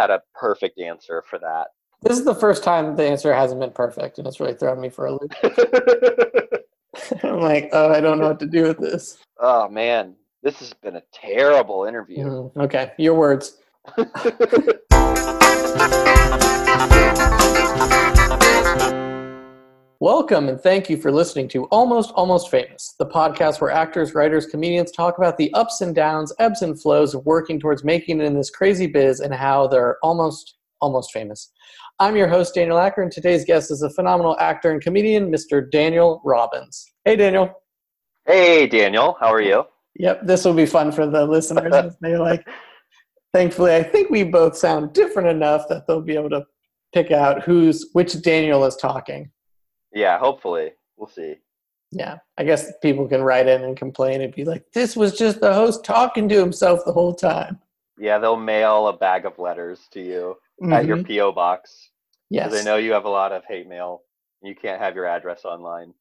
had a perfect answer for that. This is the first time the answer hasn't been perfect, and it's really thrown me for a loop. I'm like, oh, I don't know what to do with this. oh man, this has been a terrible interview. Mm, okay, your words. Welcome and thank you for listening to Almost Almost Famous, the podcast where actors, writers, comedians talk about the ups and downs, ebbs and flows of working towards making it in this crazy biz and how they're almost almost famous. I'm your host, Daniel Acker, and today's guest is a phenomenal actor and comedian, Mr. Daniel Robbins. Hey, Daniel. Hey, Daniel, how are you? Yep, this will be fun for the listeners. They're like, thankfully, I think we both sound different enough that they'll be able to pick out who's which Daniel is talking. Yeah, hopefully. We'll see. Yeah, I guess people can write in and complain and be like, this was just the host talking to himself the whole time. Yeah, they'll mail a bag of letters to you at your Mhm. PO box Yes, they know you have a lot of hate mail. You can't have your address online.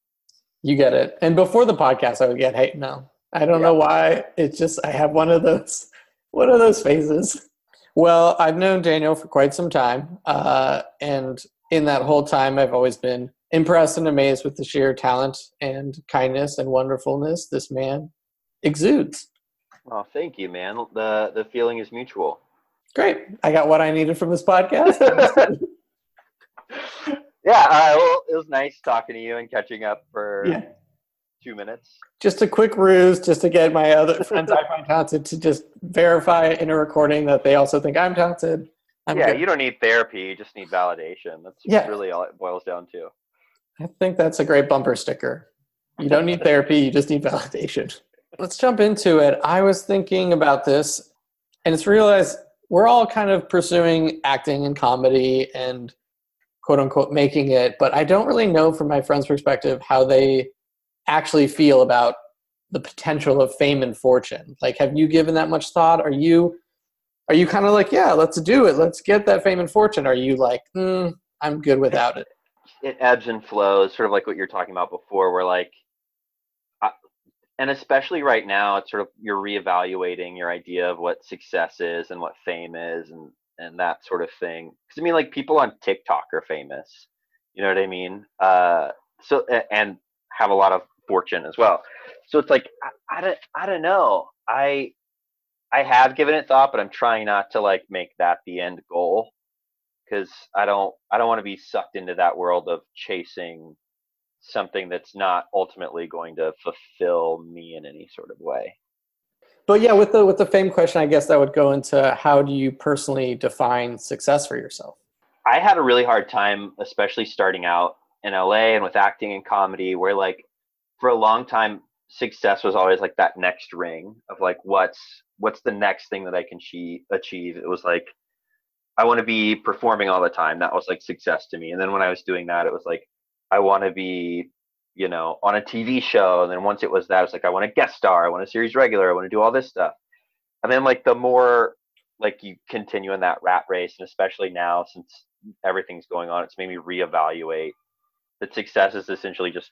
you get it. And before the podcast, I would get hate mail. I don't know why. It's just I have one of those one of those phases. Well, I've known Daniel for quite some time, uh, and in that whole time, I've always been impressed and amazed with the sheer talent and kindness and wonderfulness this man exudes. Oh, thank you, man. The the feeling is mutual. Great. I got what I needed from this podcast. Yeah, uh, well, it was nice talking to you and catching up for yeah. two minutes. Just a quick ruse just to get my other friends I find talented to just verify in a recording that they also think I'm talented. I'm yeah, good. you don't need therapy; you just need validation. That's Yeah. really all it boils down to. I think that's a great bumper sticker. You don't need therapy, you just need validation. Let's jump into it. I was thinking about this, and it's realized we're all kind of pursuing acting and comedy and quote unquote making it, but I don't really know from my friend's perspective how they actually feel about the potential of fame and fortune. Like, have you given that much thought? Are you are you kind of like, yeah, let's do it, let's get that fame and fortune? Are you like, mm, I'm good without it? It ebbs and flows, sort of like what you're talking about before, where like, I, and especially right now, it's sort of you're reevaluating your idea of what success is and what fame is, and and that sort of thing. Because I mean, like people on TikTok are famous, you know what I mean? Uh, so and have a lot of fortune as well. So it's like I, I don't I don't know. I I have given it thought, but I'm trying not to like make that the end goal because I don't I don't want to be sucked into that world of chasing something that's not ultimately going to fulfill me in any sort of way. But yeah, with the with the fame question, I guess that would go into how do you personally define success for yourself? I had a really hard time, especially starting out in LA and with acting and comedy, where like for a long time success was always like that next ring of like what's what's the next thing that I can achieve achieve. It was like I want to be performing all the time. That was like success to me. And then when I was doing that, it was like I want to be, you know, on a TV show. And then once it was that, it was like I want to guest star, I want a series regular, I want to do all this stuff. And then like the more like you continue in that rat race, and especially now since everything's going on, it's made me reevaluate that success is essentially just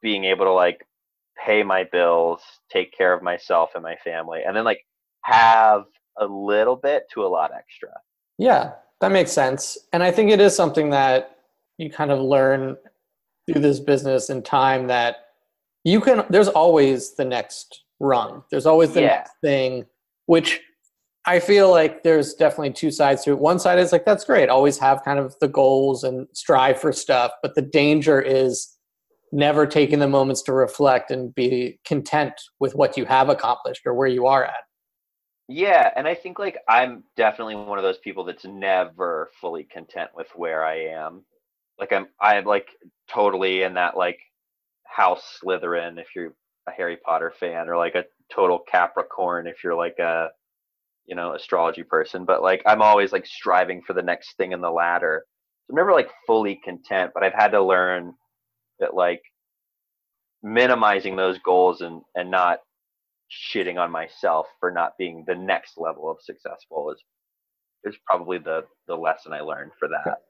being able to like pay my bills, take care of myself and my family, and then like have a little bit to a lot extra. Yeah, that makes sense. And I think it is something that you kind of learn through this business in time that you can there's always the next rung. There's always the Yeah. next thing which I feel like there's definitely two sides to it. One side is like that's great, always have kind of the goals and strive for stuff, but the danger is never taking the moments to reflect and be content with what you have accomplished or where you are at. Yeah, and I think like I'm definitely one of those people that's never fully content with where I am. Like I'm I'm like totally in that like house Slytherin if you're a Harry Potter fan or like a total Capricorn if you're like a you know astrology person, but like I'm always like striving for the next thing in the ladder. So I'm never like fully content, but I've had to learn that like minimizing those goals and and not shitting on myself for not being the next level of successful is is probably the the lesson I learned for that.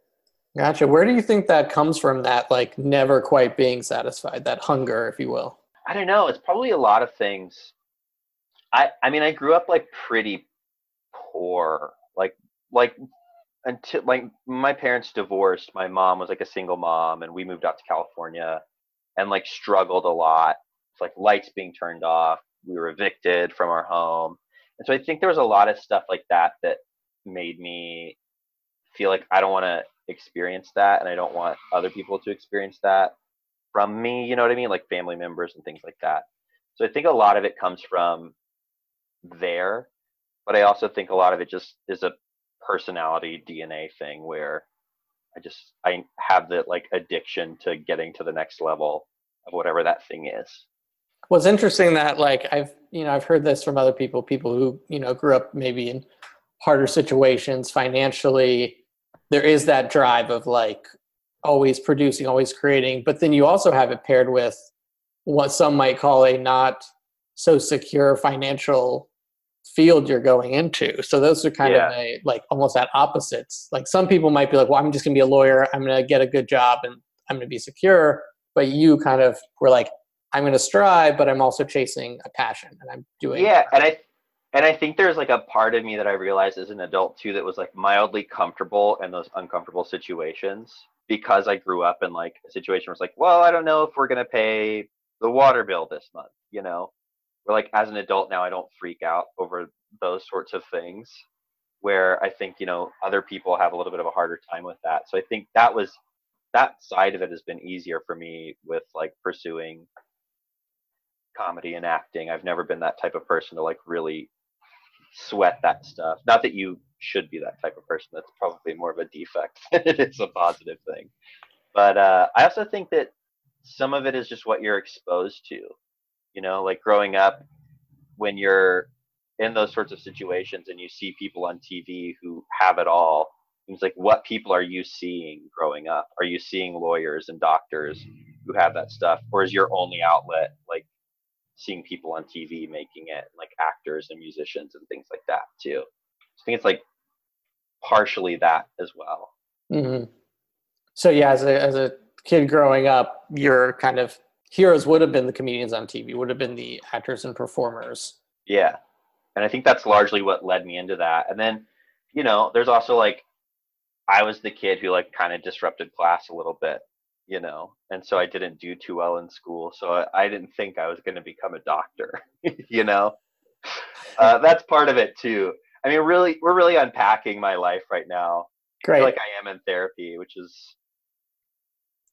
Gotcha. Where do you think that comes from? That like never quite being satisfied, that hunger, if you will. I don't know. It's probably a lot of things. I I mean, I grew up like pretty poor. Like like until like my parents divorced my mom was like a single mom and we moved out to california and like struggled a lot it's like lights being turned off we were evicted from our home. And so i think there was a lot of stuff like that that made me feel like i don't want to experience that and i don't want other people to experience that from me you know what i mean? Like family members and things like that. So i think a lot of it comes from there but i also think a lot of it just is a personality DNA thing where I just I have the like addiction to getting to the next level of whatever that thing is. Well, it's interesting that like I've you know I've heard this from other people, people who you know grew up maybe in harder situations financially. There is that drive of like always producing, always creating, but then you also have it paired with what some might call a not so secure financial field you're going into. So those are kind yeah. of a, like almost at opposites. Like some people might be like, well, I'm just going to be a lawyer. I'm going to get a good job and I'm going to be secure. But you kind of were like, I'm going to strive, but I'm also chasing a passion and I'm doing. Yeah. And I, and I think there's like a part of me that I realized as an adult too that was like mildly comfortable in those uncomfortable situations because I grew up in like a situation where it's like, well, I don't know if we're going to pay the water bill this month, you know? where like as an adult now I don't freak out over those sorts of things where I think, you know, other people have a little bit of a harder time with that. So I think that was that side of it has been easier for me with like pursuing comedy and acting. I've never been that type of person to like really sweat that stuff. Not that you should be that type of person. That's probably more of a defect than it is a positive thing. But uh, I also think that some of it is just what you're exposed to you know like growing up when you're in those sorts of situations and you see people on tv who have it all it's like what people are you seeing growing up are you seeing lawyers and doctors who have that stuff or is your only outlet like seeing people on tv making it like actors and musicians and things like that too i think it's like partially that as well mm-hmm. so yeah as a, as a kid growing up you're kind of heroes would have been the comedians on TV, would have been the actors and performers. Yeah. And I think that's largely what led me into that. And then, you know, there's also like I was the kid who like kind of disrupted class a little bit, you know, and so I didn't do too well in school. So I, I didn't think I was going to become a doctor, you know. Uh, that's part of it too. I mean, really, we're really unpacking my life right now. Great. like I am in therapy, which is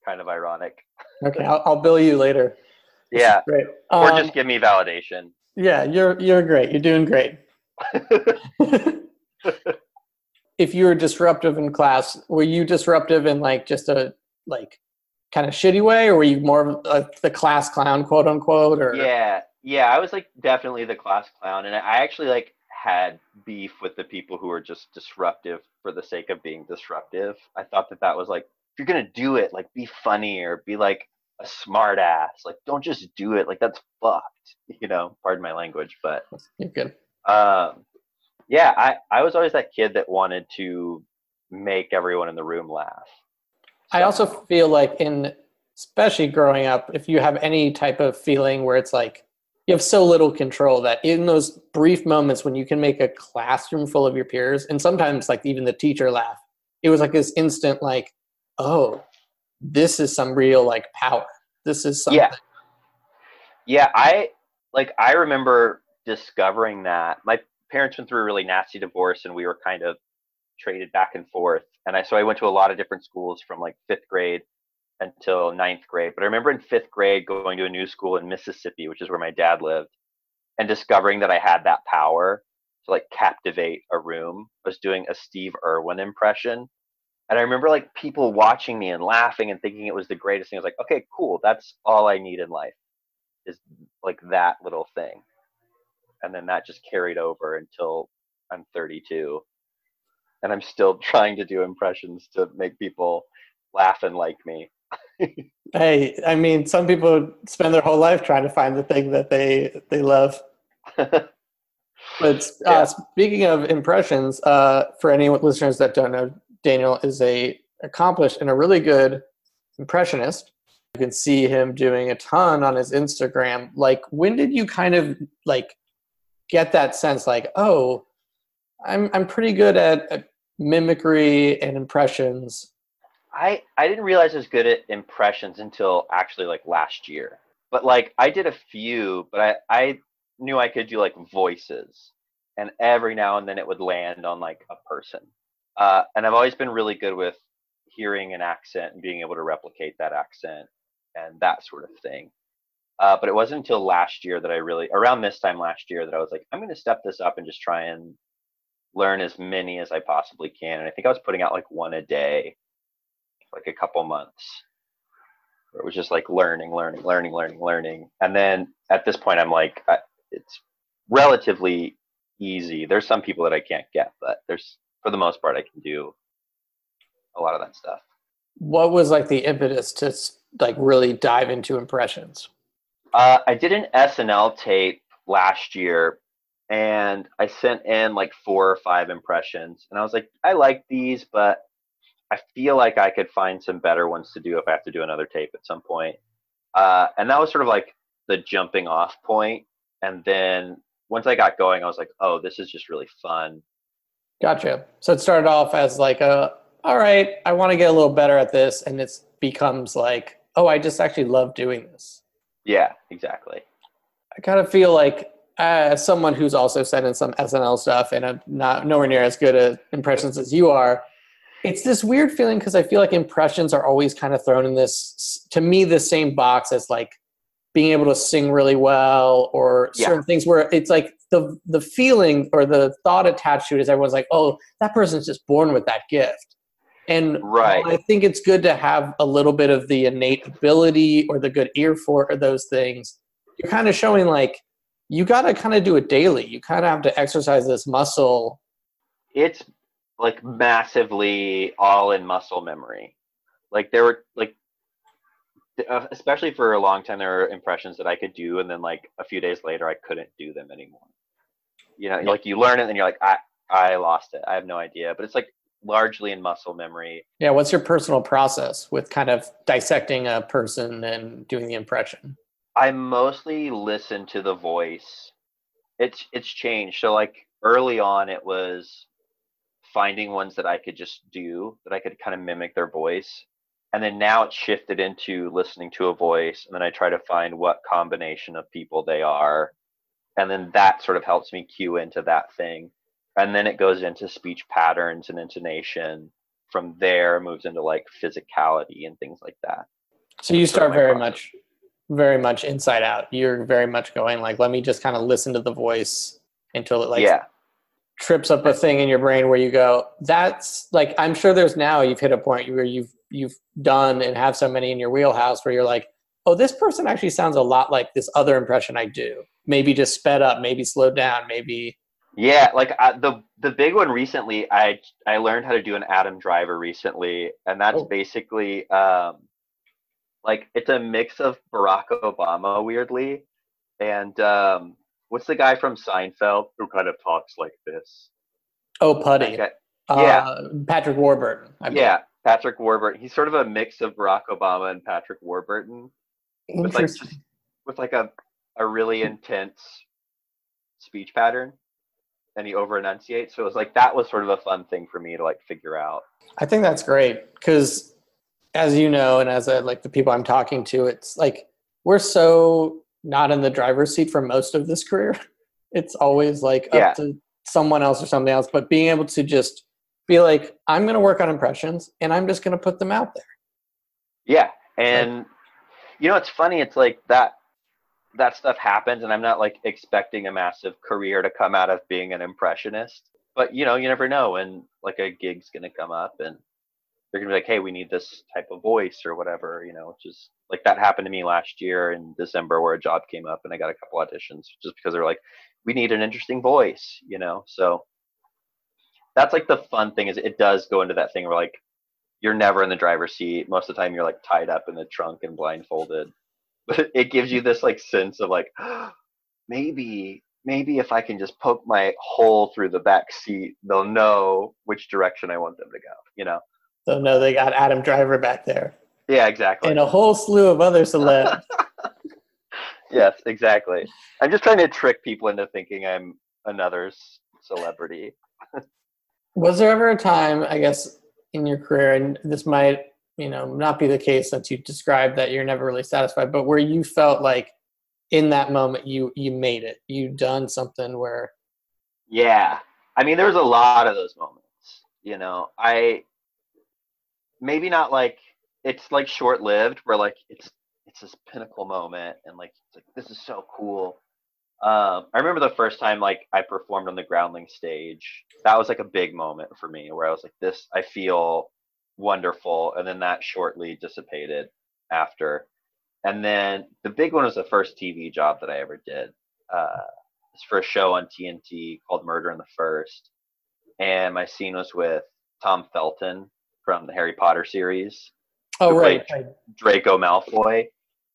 kind of ironic. okay, I'll, I'll bill you later. Yeah. Great. Or um, just give me validation. Yeah, you're you're great. You're doing great. if you were disruptive in class, were you disruptive in like just a like kind of shitty way, or were you more of a, the class clown, quote unquote? Or yeah, yeah, I was like definitely the class clown, and I actually like had beef with the people who were just disruptive for the sake of being disruptive. I thought that that was like if you're gonna do it, like be funny or be like a smart ass. Like don't just do it. Like that's fucked. You know, pardon my language, but you're good. Um, yeah, I I was always that kid that wanted to make everyone in the room laugh. I also feel like in especially growing up, if you have any type of feeling where it's like you have so little control that in those brief moments when you can make a classroom full of your peers and sometimes like even the teacher laugh, it was like this instant like oh, this is some real like power. This is something. Yeah. Yeah, I like I remember discovering that. My parents went through a really nasty divorce and we were kind of traded back and forth. And I so I went to a lot of different schools from like fifth grade until ninth grade. But I remember in fifth grade going to a new school in Mississippi, which is where my dad lived, and discovering that I had that power to like captivate a room. I was doing a Steve Irwin impression and I remember like people watching me and laughing and thinking it was the greatest thing. I was like, okay, cool. That's all I need in life is like that little thing. And then that just carried over until I'm 32. And I'm still trying to do impressions to make people laugh and like me. hey, I mean, some people spend their whole life trying to find the thing that they they love. but uh, yeah. speaking of impressions, uh, for any listeners that don't know, Daniel is a accomplished and a really good impressionist. You can see him doing a ton on his Instagram. Like, when did you kind of like get that sense, like, oh, I'm I'm pretty good at, at mimicry and impressions? I I didn't realize I was good at impressions until actually like last year. But like I did a few, but I I knew I could do like voices, and every now and then it would land on like a person. Uh, and I've always been really good with hearing an accent and being able to replicate that accent and that sort of thing. Uh, but it wasn't until last year that I really, around this time last year, that I was like, I'm going to step this up and just try and learn as many as I possibly can. And I think I was putting out like one a day, like a couple months. Where it was just like learning, learning, learning, learning, learning. And then at this point, I'm like, I, it's relatively easy. There's some people that I can't get, but there's for the most part, I can do a lot of that stuff. What was like the impetus to like really dive into impressions? Uh, I did an SNL tape last year, and I sent in like four or five impressions, and I was like, I like these, but I feel like I could find some better ones to do if I have to do another tape at some point. Uh, and that was sort of like the jumping off point. And then once I got going, I was like, oh, this is just really fun. Gotcha. So it started off as like a, all right, I want to get a little better at this, and it becomes like, oh, I just actually love doing this. Yeah, exactly. I kind of feel like as someone who's also sent in some SNL stuff and I'm not nowhere near as good at impressions as you are, it's this weird feeling because I feel like impressions are always kind of thrown in this to me the same box as like being able to sing really well or certain yeah. things where it's like the the feeling or the thought attached to it is everyone's like, oh, that person's just born with that gift. And right. I think it's good to have a little bit of the innate ability or the good ear for those things. You're kind of showing like you got to kind of do it daily. You kind of have to exercise this muscle. It's like massively all in muscle memory. Like there were like uh, especially for a long time there were impressions that I could do and then like a few days later I couldn't do them anymore. You know, like you learn it and you're like I I lost it. I have no idea. But it's like largely in muscle memory. Yeah, what's your personal process with kind of dissecting a person and doing the impression? I mostly listen to the voice. It's it's changed. So like early on it was finding ones that I could just do that I could kind of mimic their voice. And then now it's shifted into listening to a voice and then I try to find what combination of people they are. And then that sort of helps me cue into that thing and then it goes into speech patterns and intonation from there moves into like physicality and things like that so you start very much very much inside out. You're very much going like let me just kind of listen to the voice until it like yeah. trips up a thing in your brain where you go that's like i'm sure there's now you've hit a point where you've you've done and have so many in your wheelhouse where you're like oh this person actually sounds a lot like this other impression i do. Maybe just sped up maybe slowed down maybe yeah, like uh, the the big one recently, I I learned how to do an Adam Driver recently, and that's oh. basically um, like it's a mix of Barack Obama, weirdly, and um, what's the guy from Seinfeld who kind of talks like this? Oh, Puddy. yeah, uh, Patrick Warburton. yeah, Patrick Warburton. He's sort of a mix of Barack Obama and Patrick Warburton, with like just, with like a a really intense speech pattern and he over enunciates. So it was like that was sort of a fun thing for me to like figure out. I think that's great because, as you know, and as I, like the people I'm talking to, it's like we're so not in the driver's seat for most of this career. It's always like yeah. up to someone else or something else. But being able to just be like, I'm going to work on impressions and I'm just going to put them out there. Yeah, and like, you know, it's funny. It's like that that stuff happens and i'm not like expecting a massive career to come out of being an impressionist but you know you never know and like a gig's gonna come up and they're gonna be like hey we need this type of voice or whatever you know just like that happened to me last year in december where a job came up and i got a couple auditions just because they're like we need an interesting voice you know so that's like the fun thing is it does go into that thing where like you're never in the driver's seat most of the time you're like tied up in the trunk and blindfolded but it gives you this like sense of like maybe maybe if I can just poke my hole through the back seat, they'll know which direction I want them to go. You know. They'll know they got Adam Driver back there. Yeah, exactly. And a whole slew of other celebs. yes, exactly. I'm just trying to trick people into thinking I'm another celebrity. Was there ever a time, I guess, in your career, and this might, you know, not be the case since you described that you're never really satisfied, but where you felt like in that moment you you made it, you done something where Yeah. I mean, there's a lot of those moments. You know, I maybe not like it's like short lived where like it's it's this pinnacle moment and like it's like this is so cool. Um, I remember the first time like I performed on the groundling stage. That was like a big moment for me where I was like, this I feel wonderful, and then that shortly dissipated after. And then the big one was the first TV job that I ever did. Uh, it's for a show on TNT called Murder in the First, and my scene was with Tom Felton from the Harry Potter series. Oh right. Draco Malfoy.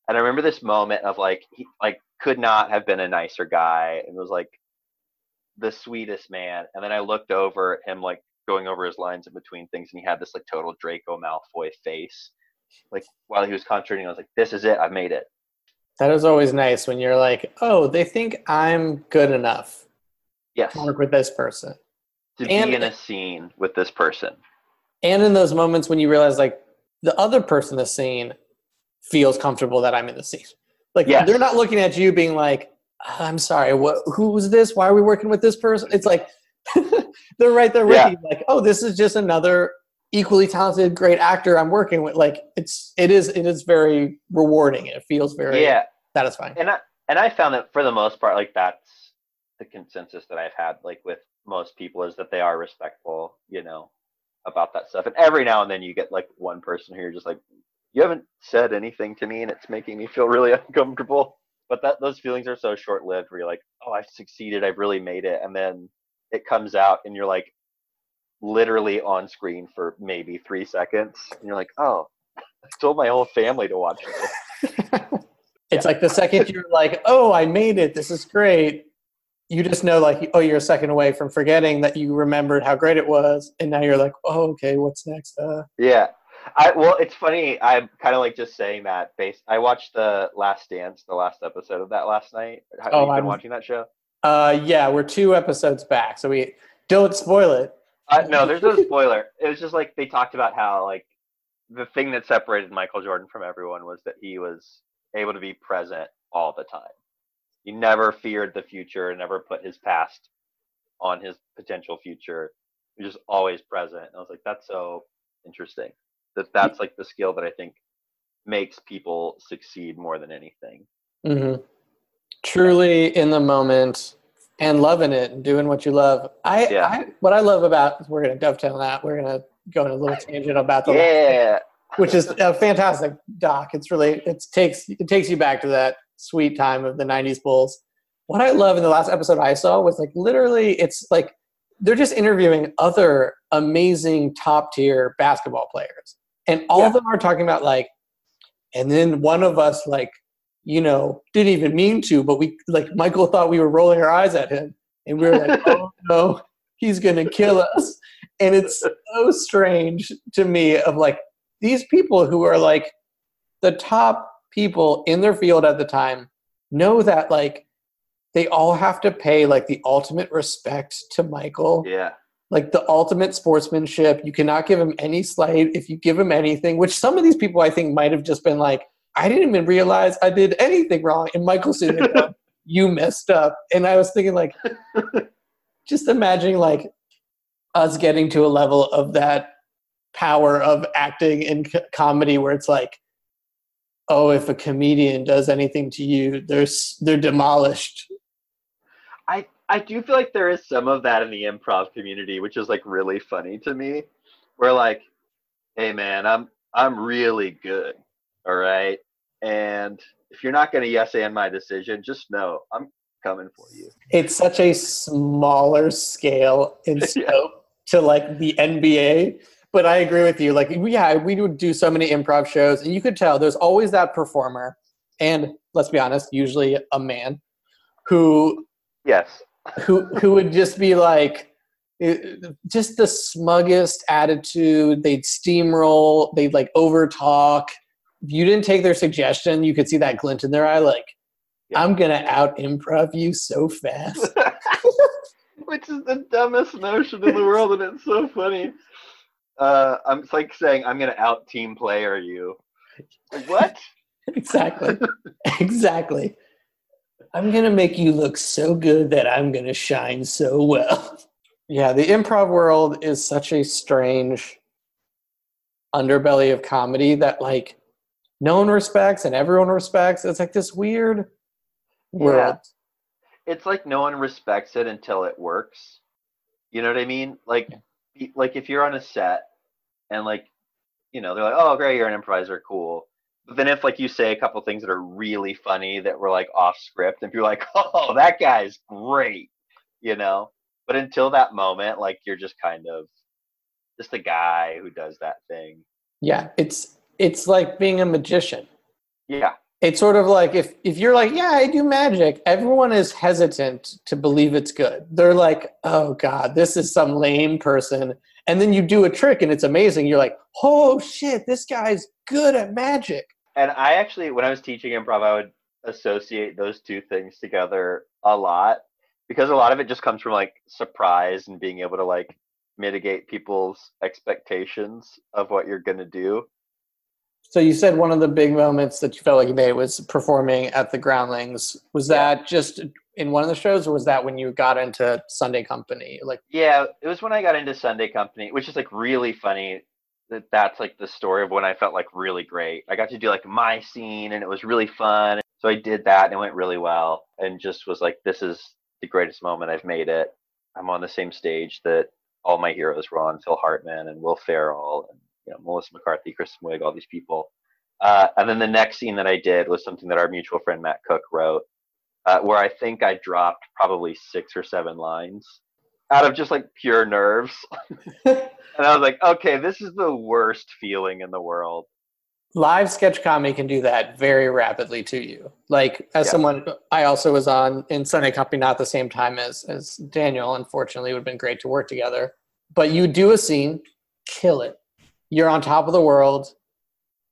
And I remember this moment of like he like could not have been a nicer guy and was like the sweetest man. And then I looked over at him like going over his lines in between things and he had this like total Draco Malfoy face. Like while he was concentrating, I was like, This is it, I've made it. That is always nice when you're like, oh, they think I'm good enough Yes. to work with this person. To And- be in a scene with this person. And in those moments when you realize like the other person in the scene feels comfortable that I'm in the scene. Like Yes. they're not looking at you being like, ah, I'm sorry, what who's this? Why are we working with this person? It's like they're right there with Yeah. you, like, oh, this is just another equally talented, great actor I'm working with. Like it's it is it is very rewarding. It feels very Yeah. satisfying. and I and I found that for the most part, like that's the consensus that I've had, like with most people, is that they are respectful, you know, about that stuff. And every now and then you get like one person who you're just like, you haven't said anything to me, and it's making me feel really uncomfortable. But that those feelings are so short lived, where you're like, oh, I've succeeded, I've really made it, and then it comes out, and you're like, literally on screen for maybe three seconds, and you're like, oh, I told my whole family to watch this. It's like the second you're like, oh, I made it. This is great. You just know, like, oh, you're a second away from forgetting that you remembered how great it was, and now you're like, oh, okay, what's next? Uh, Yeah. I well, it's funny. I'm kind of like just saying that. Based, I watched the Last Dance, the last episode of that last night. Have Oh, you been I'm- watching that show? uh, yeah, we're two episodes back, so we don't spoil it. Uh, no, there's no spoiler. It was just like they talked about how like the thing that separated Michael Jordan from everyone was that he was able to be present all the time. He never feared the future, and never put his past on his potential future. He was just always present. And I was like, that's so interesting. That that's like the skill that I think makes people succeed more than anything. hmm Truly in the moment and loving it and doing what you love. I, Yeah. I what I love about we're gonna dovetail that. We're gonna go on a little tangent about the Yeah. which is a fantastic doc. It's really it takes it takes you back to that sweet time of the '90s Bulls. What I love in the last episode I saw was like literally, it's like they're just interviewing other amazing top tier basketball players, and all Yeah. of them are talking about like, and then one of us like, you know, didn't even mean to, but we like Michael thought we were rolling our eyes at him, and we were like, oh no, he's gonna kill us, and it's so strange to me of like these people who are like the top people in their field at the time know that like they all have to pay like the ultimate respect to Michael, Yeah. like the ultimate sportsmanship. You cannot give him any slight if you give him anything, which some of these people I think might have just been like, I didn't even realize I did anything wrong. And Michael sitting there you messed up. And I was thinking like, just imagining like us getting to a level of that power of acting and c- comedy where it's like oh if a comedian does anything to you they're they're demolished I I do feel like there is some of that in the improv community, which is like really funny to me. Where like, hey man, I'm I'm really good. All right. And if you're not gonna yes and my decision, just know I'm coming for you. it's such a smaller scale in Yeah. scope to like the nba but i agree with you like yeah we would do so many improv shows and you could tell there's always that performer and let's be honest usually a man who Yes. who who would just be like eh, just the smuggest attitude they'd steamroll they'd like overtalk if you didn't take their suggestion you could see that glint in their eye like Yeah. i'm gonna out improv you so fast which is the dumbest notion in the world, and it's so funny. Uh, I'm it's like saying I'm gonna out team player you. Like, what? exactly. exactly. I'm gonna make you look so good that I'm gonna shine so well. Yeah, the improv world is such a strange underbelly of comedy that like no one respects and everyone respects. It's like this weird world. Yeah. It's like no one respects it until it works. You know what I mean? Like, like if you're on a set and like, you know, they're like, "Oh, great, you're an improviser, cool." But then if like you say a couple things that are really funny that were like off script, and people are like, "Oh, that guy's great," you know. But until that moment, like you're just kind of just a guy who does that thing. Yeah, it's it's like being a magician. Yeah. It's sort of like if if you're like, yeah, I do magic, everyone is hesitant to believe it's good. They're like, oh god, this is some lame person. And then you do a trick and it's amazing. You're like, oh shit, this guy's good at magic. And I actually, when I was teaching improv, I would associate those two things together a lot because a lot of it just comes from like surprise and being able to like mitigate people's expectations of what you're going to do. So you said one of the big moments that you felt like you made was performing at the Groundlings. Was that yeah. just in one of the shows, or was that when you got into Sunday Company? Like, yeah, it was when I got into Sunday Company, which is like really funny. That that's like the story of when I felt like really great. I got to do like my scene, and it was really fun. So I did that, and it went really well, and just was like, this is the greatest moment. I've made it. I'm on the same stage that all my heroes were on: Phil Hartman and Will Ferrell, and you know Melissa McCarthy, Chris Wiig, all these people. Uh, and then the next scene that I did was something that our mutual friend Matt Cook wrote, uh, where I think I dropped probably six or seven lines out of just like pure nerves. and I was like, okay, this is the worst feeling in the world. Live sketch comedy can do that very rapidly to you. Like as yeah. someone, I also was on in Sunday Company, not the same time as as Daniel. Unfortunately, it would have been great to work together. But you do a scene, kill it. You're on top of the world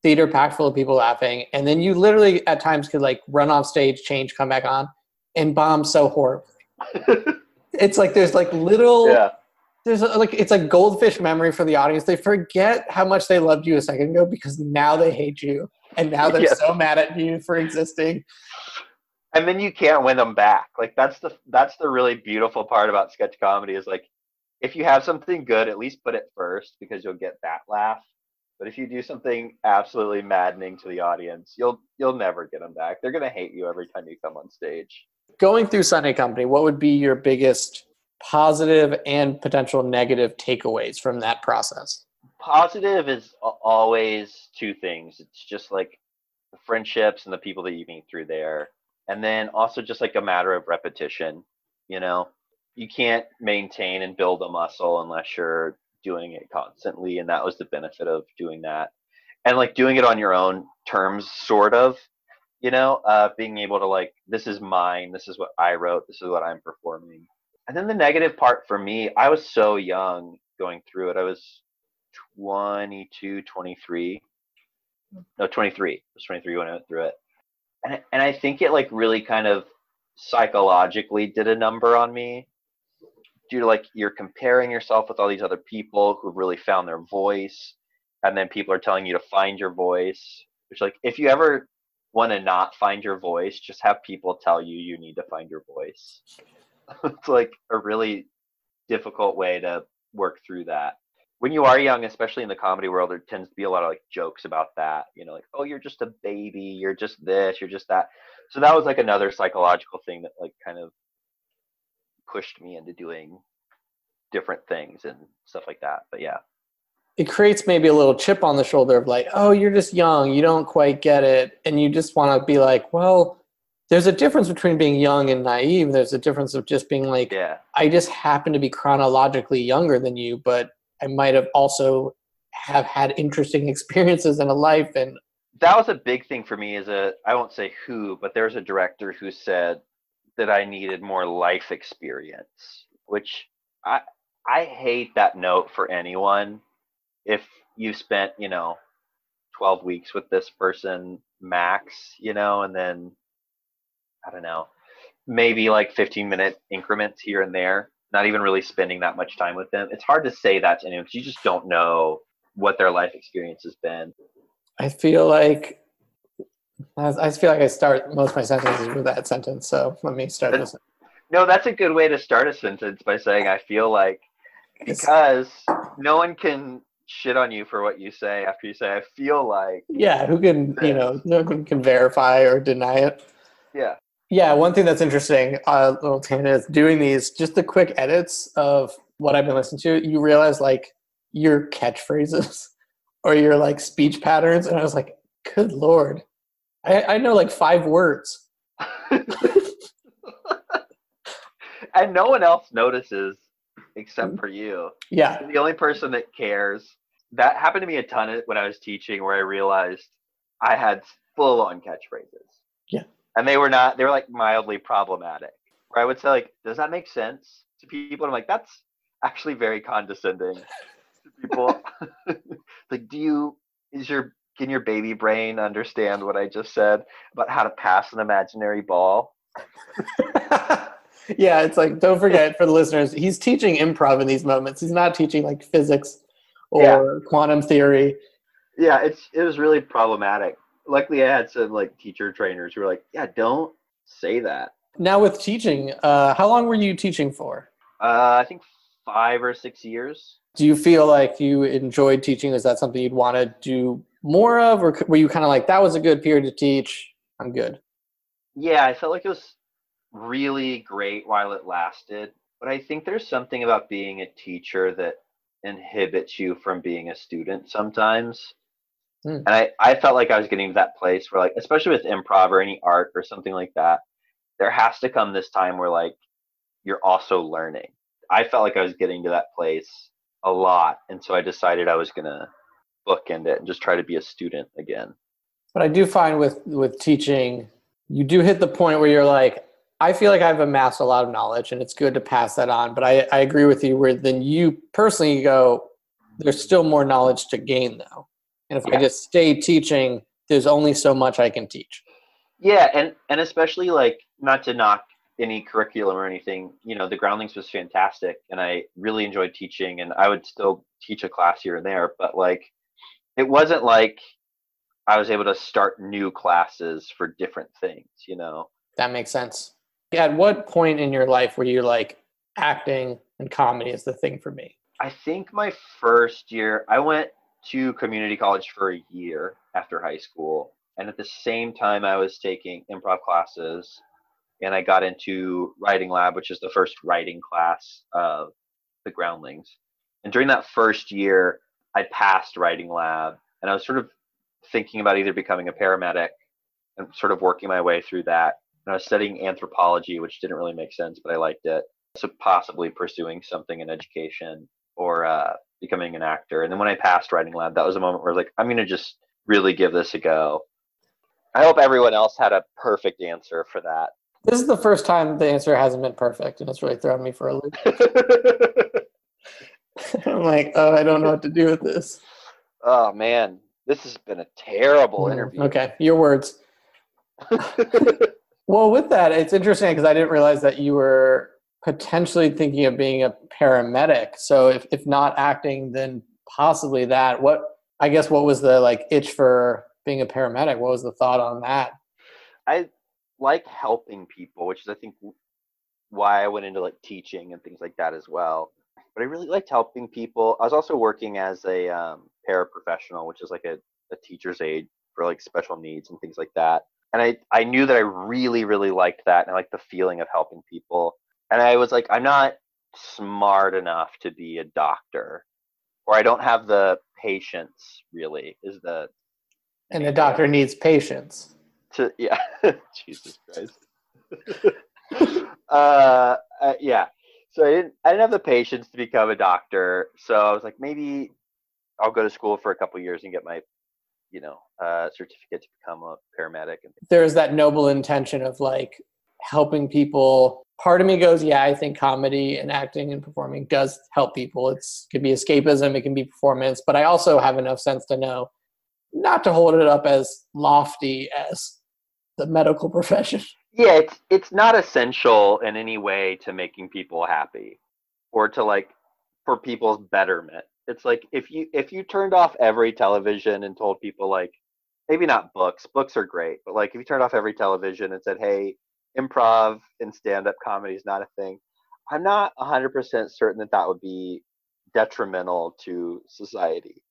theater packed full of people laughing, and then you literally at times could like run off stage, change, come back on, and bomb so horribly. it's like there's like little yeah. there's uh, like it's like goldfish memory for the audience. They forget how much they loved you a second ago because now they hate you, and now they're yes. so mad at you for existing. And then you can't win them back. Like that's the that's the really beautiful part about sketch comedy is like if you have something good, at least put it first because you'll get that laugh but if you do something absolutely maddening to the audience, you'll you'll never get them back. They're gonna hate you every time you come on stage. Going through Sunday Company, what would be your biggest positive and potential negative takeaways from that process? Positive is always two things. It's just like the friendships and the people that you meet through there, and then also just like a matter of repetition. You know, you can't maintain and build a muscle unless you're doing it constantly and that was the benefit of doing that. And like doing it on your own terms sort of you know uh being able to like this is mine this is what i wrote this is what i'm performing. And then the negative part for me i was so young going through it. I was 22 23 no 23 i was 23 when i went through it. And, and i think it like really kind of psychologically did a number on me due to like you're comparing yourself with all these other people who've really found their voice and then people are telling you to find your voice? Which like if you ever want to not find your voice just have people tell you you need to find your voice. It's like a really difficult way to work through that. When you are young especially in the comedy world there tends to be a lot of like jokes about that you know like oh you're just a baby you're just this you're just that. So that was like another psychological thing that like kind of pushed me into doing different things and stuff like that. But yeah. It creates maybe a little chip on the shoulder of like, oh, you're just young, you don't quite get it. And you just want to be like, well, there's a difference between being young and naive. There's a difference of just being like, yeah. I just happen to be chronologically younger than you, but I might have also have had interesting experiences in a life and that was a big thing for me as a I won't say who, but there's a director who said that I needed more life experience, which I I hate that note for anyone. If you spent, you know, 12 weeks with this person max, you know, and then I don't know, maybe like 15 minute increments here and there, not even really spending that much time with them. It's hard to say that to anyone because you just don't know what their life experience has been. I feel like I feel like I start most of my sentences with that sentence. So let me start this. No, that's a good way to start a sentence by saying I feel like because no one can shit on you for what you say after you say I feel like. Yeah, who can you know no one can verify or deny it. Yeah. Yeah, one thing that's interesting, uh, little tangent, is doing these just the quick edits of what I've been listening to. You realize like your catchphrases or your like speech patterns, and I was like, good lord, I, I know like five words. and no one else notices except for you. Yeah. the only person that cares. That happened to me a ton when I was teaching, where I realized I had full on catchphrases Yeah. and they were not they were like mildly problematic where i would say like does that make sense to people and i'm like that's actually very condescending to people like do you is your can your baby brain understand what i just said about how to pass an imaginary ball yeah it's like don't forget for the listeners he's teaching improv in these moments he's not teaching like physics or yeah. quantum theory yeah it's it was really problematic luckily I had some like teacher trainers who were like, yeah, don't say that. Now with teaching, uh, how long were you teaching for? Uh, I think five or six years. Do you feel like you enjoyed teaching? Is that something you'd want to do more of, or were you kind of like that was a good period to teach? I'm good. Yeah, I felt like it was really great while it lasted, but I think there's something about being a teacher that inhibits you from being a student sometimes. Mm. And I, I felt like I was getting to that place where like, especially with improv or any art or something like that, there has to come this time where like you're also learning. I felt like I was getting to that place a lot. And so I decided I was gonna bookend it and just try to be a student again. But I do find with with teaching, you do hit the point where you're like, I feel like I've amassed a lot of knowledge and it's good to pass that on. But I, I agree with you where then you personally go, there's still more knowledge to gain though. And if yeah. I just stay teaching, there's only so much I can teach. Yeah, and and especially like not to knock any curriculum or anything, you know, the groundlings was fantastic and I really enjoyed teaching and I would still teach a class here and there, but like it wasn't like I was able to start new classes for different things, you know. That makes sense. At what point in your life were you like acting and comedy is the thing for me? I think my first year I went to community college for a year after high school. And at the same time, I was taking improv classes and I got into writing lab, which is the first writing class of the groundlings. And during that first year, I passed writing lab and I was sort of thinking about either becoming a paramedic and sort of working my way through that. And I was studying anthropology, which didn't really make sense, but I liked it. So possibly pursuing something in education or uh, becoming an actor. And then when I passed writing lab, that was a moment where I was like, I'm going to just really give this a go. I hope everyone else had a perfect answer for that. This is the first time the answer hasn't been perfect, and it's really thrown me for a loop. I'm like, oh, I don't know what to do with this. Oh man, this has been a terrible mm, interview. Okay, your words. well, with that, it's interesting because I didn't realize that you were potentially thinking of being a paramedic. So if, if not acting, then possibly that. What I guess what was the like itch for being a paramedic? What was the thought on that? I like helping people, which is I think why I went into like teaching and things like that as well. But I really liked helping people. I was also working as a um, paraprofessional, which is like a, a teacher's aide for like special needs and things like that. And I, I knew that I really, really liked that and I liked the feeling of helping people and I was like, I'm not smart enough to be a doctor, or I don't have the patience. Really, is the and the doctor needs patience. To yeah, Jesus Christ. uh, uh, yeah. So I didn't I didn't have the patience to become a doctor. So I was like, maybe I'll go to school for a couple years and get my you know uh, certificate to become a paramedic. And there's that noble intention of like helping people part of me goes, yeah, I think comedy and acting and performing does help people. It's it can be escapism, it can be performance, but I also have enough sense to know not to hold it up as lofty as the medical profession. Yeah, it's it's not essential in any way to making people happy. or to like for people's betterment. It's like if you if you turned off every television and told people like maybe not books, books are great, but like if you turned off every television and said, "Hey, improv and stand-up comedy is not a thing." I'm not 100% certain that that would be detrimental to society.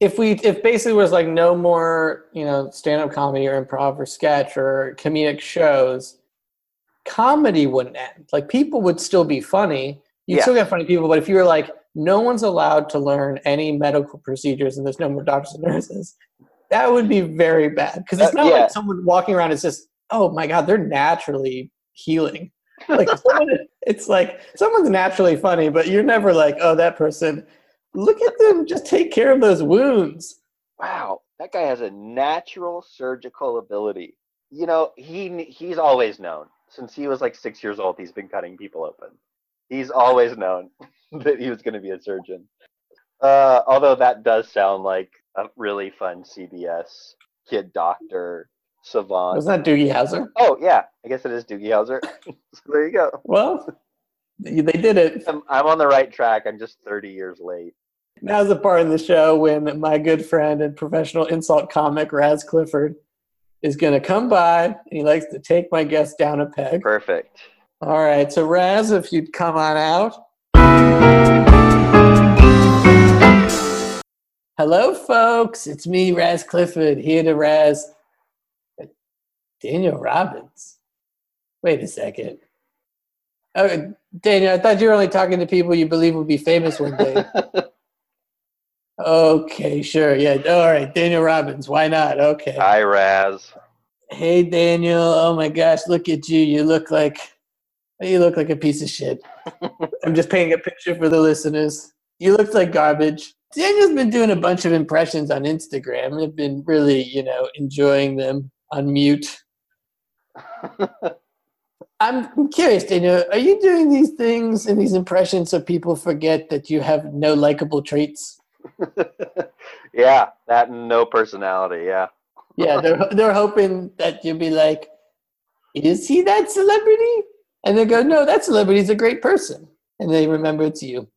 If we if basically was like no more, you know, stand-up comedy or improv or sketch or comedic shows, comedy wouldn't end. Like people would still be funny. You'd Yeah. still get funny people, but if you were like, no one's allowed to learn any medical procedures and there's no more doctors and nurses, that would be very bad. Because it's Uh, not yeah. like someone walking around is just, oh my god, they're naturally healing. Like someone, it's like someone's naturally funny, but you're never like, oh, that person. Look at them just take care of those wounds. wow, that guy has a natural surgical ability. You know, he he's always known since he was like six years old. He's been cutting people open. He's always known that he was going to be a surgeon. Uh, although that does sound like a really fun CBS kid doctor savant. Wasn't that Doogie Howser? Oh yeah, I guess it is Doogie Howser. so there you go. Well, they did it. I'm, I'm on the right track. I'm just 30 years late. Now's the part in the show when my good friend and professional insult comic Raz Clifford is going to come by. And he likes to take my guest down a peg. Perfect. All right, so Raz, if you'd come on out. Hello, folks. It's me, Raz Clifford, here to Raz Daniel Robbins. Wait a second. Oh, Daniel, I thought you were only talking to people you believe will be famous one day. Okay, sure. Yeah. All right. Daniel Robbins. Why not? Okay. Hi, Raz. Hey, Daniel. Oh my gosh. Look at you. You look like you look like a piece of shit. I'm just painting a picture for the listeners. You look like garbage. Daniel's been doing a bunch of impressions on Instagram. I've been really, you know, enjoying them on mute. I'm curious, Daniel. Are you doing these things and these impressions so people forget that you have no likable traits? yeah, that and no personality. Yeah. Yeah, they're they're hoping that you'll be like, "Is he that celebrity?" And they go, "No, that celebrity's a great person," and they remember it's you.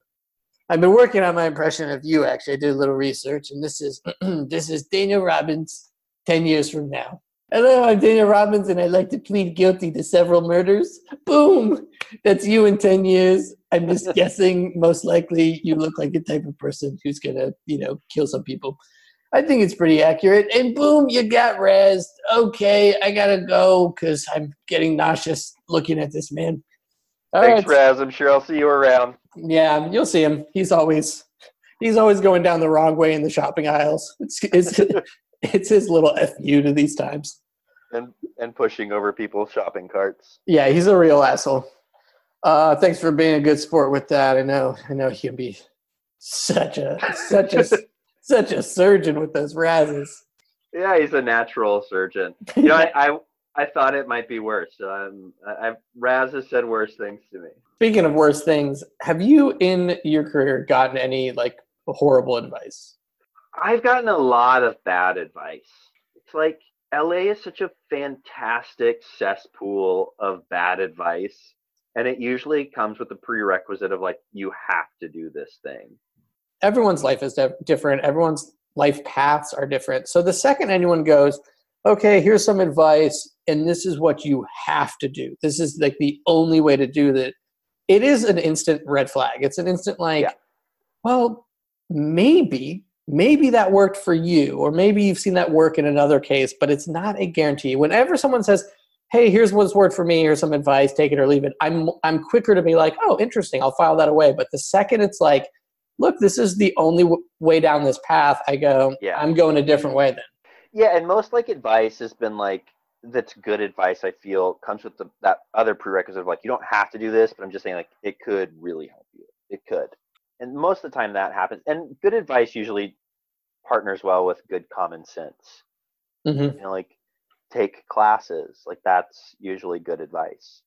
I've been working on my impression of you. Actually, I did a little research, and this is this is Daniel Robbins ten years from now. Hello, I'm Daniel Robbins, and I'd like to plead guilty to several murders. Boom, that's you in ten years. I'm just guessing. Most likely, you look like the type of person who's gonna, you know, kill some people. I think it's pretty accurate. And boom, you got razzed. Okay, I gotta go because I'm getting nauseous looking at this man. All Thanks, right. Raz. I'm sure I'll see you around. Yeah, you'll see him. He's always he's always going down the wrong way in the shopping aisles. It's it's, it's his little fu to these times. And and pushing over people's shopping carts. Yeah, he's a real asshole. Uh, thanks for being a good sport with that. I know, I know he can be such a such a such a surgeon with those razzes. Yeah, he's a natural surgeon. You know, I I, I thought it might be worse. Um, I, Raz has said worse things to me. Speaking of worse things, have you in your career gotten any like horrible advice? I've gotten a lot of bad advice. It's like LA is such a fantastic cesspool of bad advice. And it usually comes with the prerequisite of like, you have to do this thing. Everyone's life is different. Everyone's life paths are different. So the second anyone goes, okay, here's some advice, and this is what you have to do. This is like the only way to do that. It is an instant red flag. It's an instant like, Yeah. well, maybe, maybe that worked for you, or maybe you've seen that work in another case, but it's not a guarantee. Whenever someone says, hey, here's what's worked for me, here's some advice, take it or leave it, I'm I'm quicker to be like, oh, interesting, I'll file that away. But the second it's like, look, this is the only w- way down this path, I go, Yeah. I'm going a different way then. Yeah, and most like advice has been like that's good advice. I feel comes with the, that other prerequisite of like you don't have to do this, but I'm just saying like it could really help you. It could, and most of the time that happens. And good advice usually partners well with good common sense. hmm You know, like take classes. Like that's usually good advice.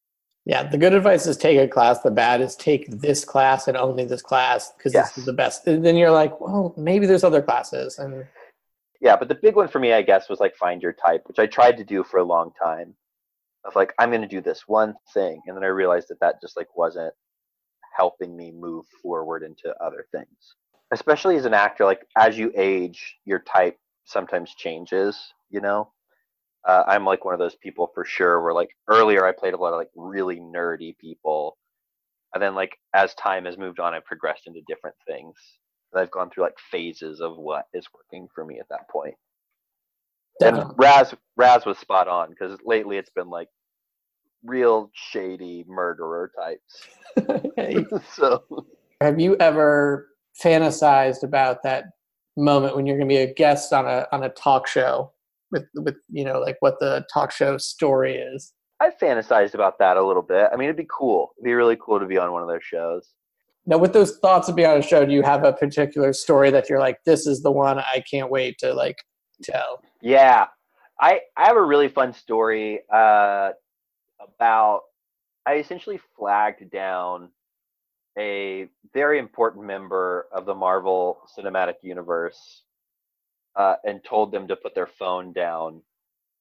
Yeah, the good advice is take a class. The bad is take this class and only this class because Yes. this is the best. And then you're like, well, maybe there's other classes. And Yeah, but the big one for me, I guess, was like find your type, which I tried to do for a long time. Of like, I'm going to do this one thing, and then I realized that that just like wasn't helping me move forward into other things. Especially as an actor, like as you age, your type sometimes changes, you know? Uh, I'm like one of those people for sure where like earlier I played a lot of like really nerdy people. And then like as time has moved on, I've progressed into different things. I've gone through like phases of what is working for me at that point. Definitely. And Raz Raz was spot on because lately it's been like real shady murderer types. Hey, so Have you ever fantasized about that moment when you're going to be a guest on a on a talk show with with you know like what the talk show story is? I fantasized about that a little bit. I mean, it'd be cool. It'd be really cool to be on one of those shows. Now, with those thoughts of being on a show, do you have a particular story that you're like, this is the one I can't wait to like tell? Yeah, I I have a really fun story uh, about. I essentially flagged down a very important member of the Marvel Cinematic Universe uh, and told them to put their phone down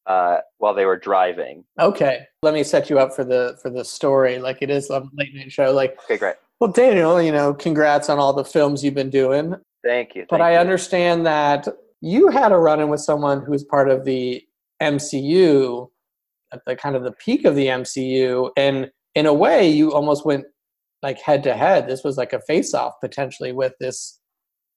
uh, while they were driving. Okay, let me set you up for the for the story. Like it is a late night show. Like, Okay, great. well, Daniel, you know, congrats on all the films you've been doing. Thank you. But I you. understand that you had a run in with someone who's part of the MCU at the kind of the peak of the MCU, and in a way, you almost went like head to head. This was like a face off potentially with this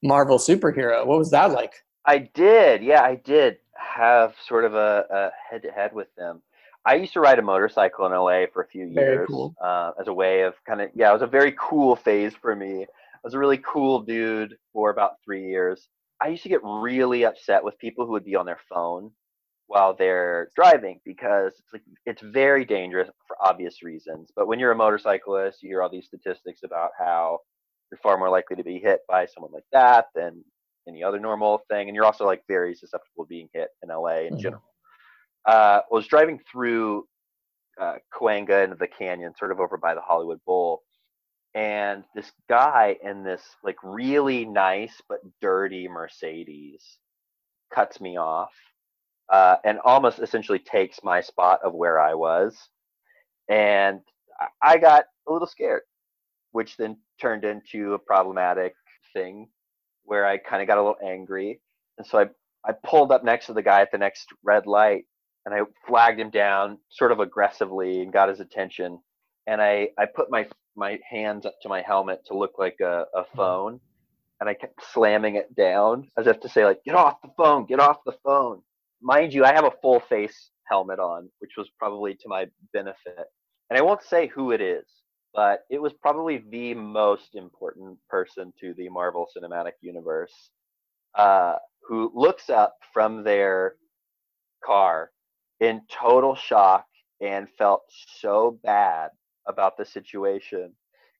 Marvel superhero. What was that like? I did. Yeah, I did have sort of a, a head-to-head with them. I used to ride a motorcycle in LA for a few years cool. uh, as a way of kind of yeah, it was a very cool phase for me. I was a really cool dude for about three years. I used to get really upset with people who would be on their phone while they're driving because it's like it's very dangerous for obvious reasons. But when you're a motorcyclist, you hear all these statistics about how you're far more likely to be hit by someone like that than any other normal thing, and you're also like very susceptible to being hit in LA in Mhm. general. Uh, I was driving through uh, Cahuenga into the canyon, sort of over by the Hollywood Bowl, and this guy in this like really nice but dirty Mercedes cuts me off uh, and almost essentially takes my spot of where I was, and I- got a little scared, which then turned into a problematic thing where I kind of got a little angry, and so I I pulled up next to the guy at the next red light and I flagged him down sort of aggressively and got his attention. And I, I put my my hands up to my helmet to look like a, a phone and I kept slamming it down as if to say like, get off the phone, get off the phone. Mind you, I have a full face helmet on, which was probably to my benefit. And I won't say who it is, but it was probably the most important person to the Marvel Cinematic Universe uh, who looks up from their car in total shock and felt so bad about the situation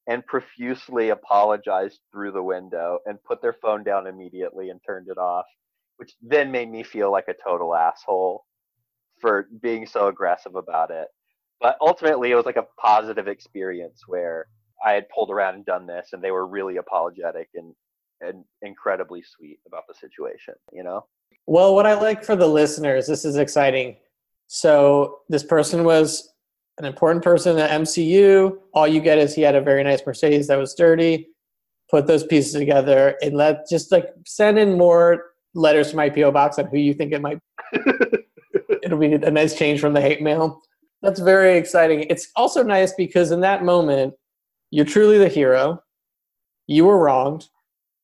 and profusely apologized through the window and put their phone down immediately and turned it off, which then made me feel like a total asshole for being so aggressive about it. But ultimately, it was like a positive experience where I had pulled around and done this, and they were really apologetic and and incredibly sweet about the situation. You know? Well, what I like for the listeners, this is exciting. So this person was an important person in the MCU. All you get is he had a very nice Mercedes that was dirty. Put those pieces together and let just like send in more letters to my PO box on who you think it might. It'll be a nice change from the hate mail. That's very exciting. It's also nice because in that moment, you're truly the hero. You were wronged.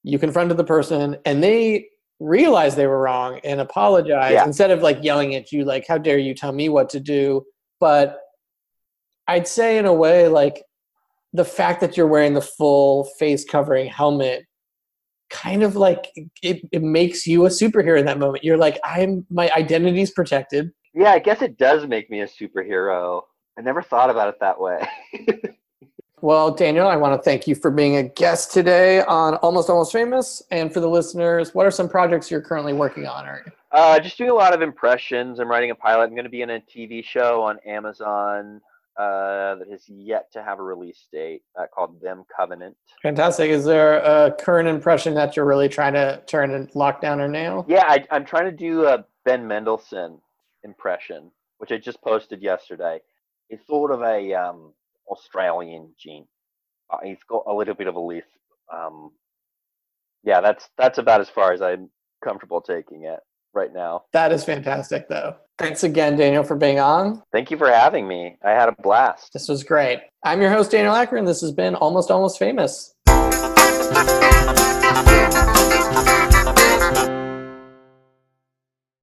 You confronted the person, and they realized they were wrong and apologize Yeah. instead of like yelling at you, like, "How dare you tell me what to do?" But I'd say, in a way, like the fact that you're wearing the full face covering helmet kind of like it, it makes you a superhero in that moment. You're like, I'm my identity's protected. Yeah, I guess it does make me a superhero. I never thought about it that way. Well, Daniel, I want to thank you for being a guest today on Almost Almost Famous. And for the listeners, what are some projects you're currently working on? Or Uh, just doing a lot of impressions. I'm writing a pilot. I'm going to be in a TV show on Amazon uh, that has yet to have a release date uh, called Them Covenant. fantastic. Is there a current impression that you're really trying to turn and lock down or nail? Yeah, I, I'm trying to do a Ben Mendelsohn impression, which I just posted yesterday. It's sort of a um, Australian gent, uh, he's got a little bit of a lisp. Um, yeah, that's that's about as far as I'm comfortable taking it right now. That is fantastic, though. Thanks again, Daniel, for being on. Thank you for having me. I had a blast. This was great. I'm your host, Daniel Acker, and this has been Almost Almost Famous.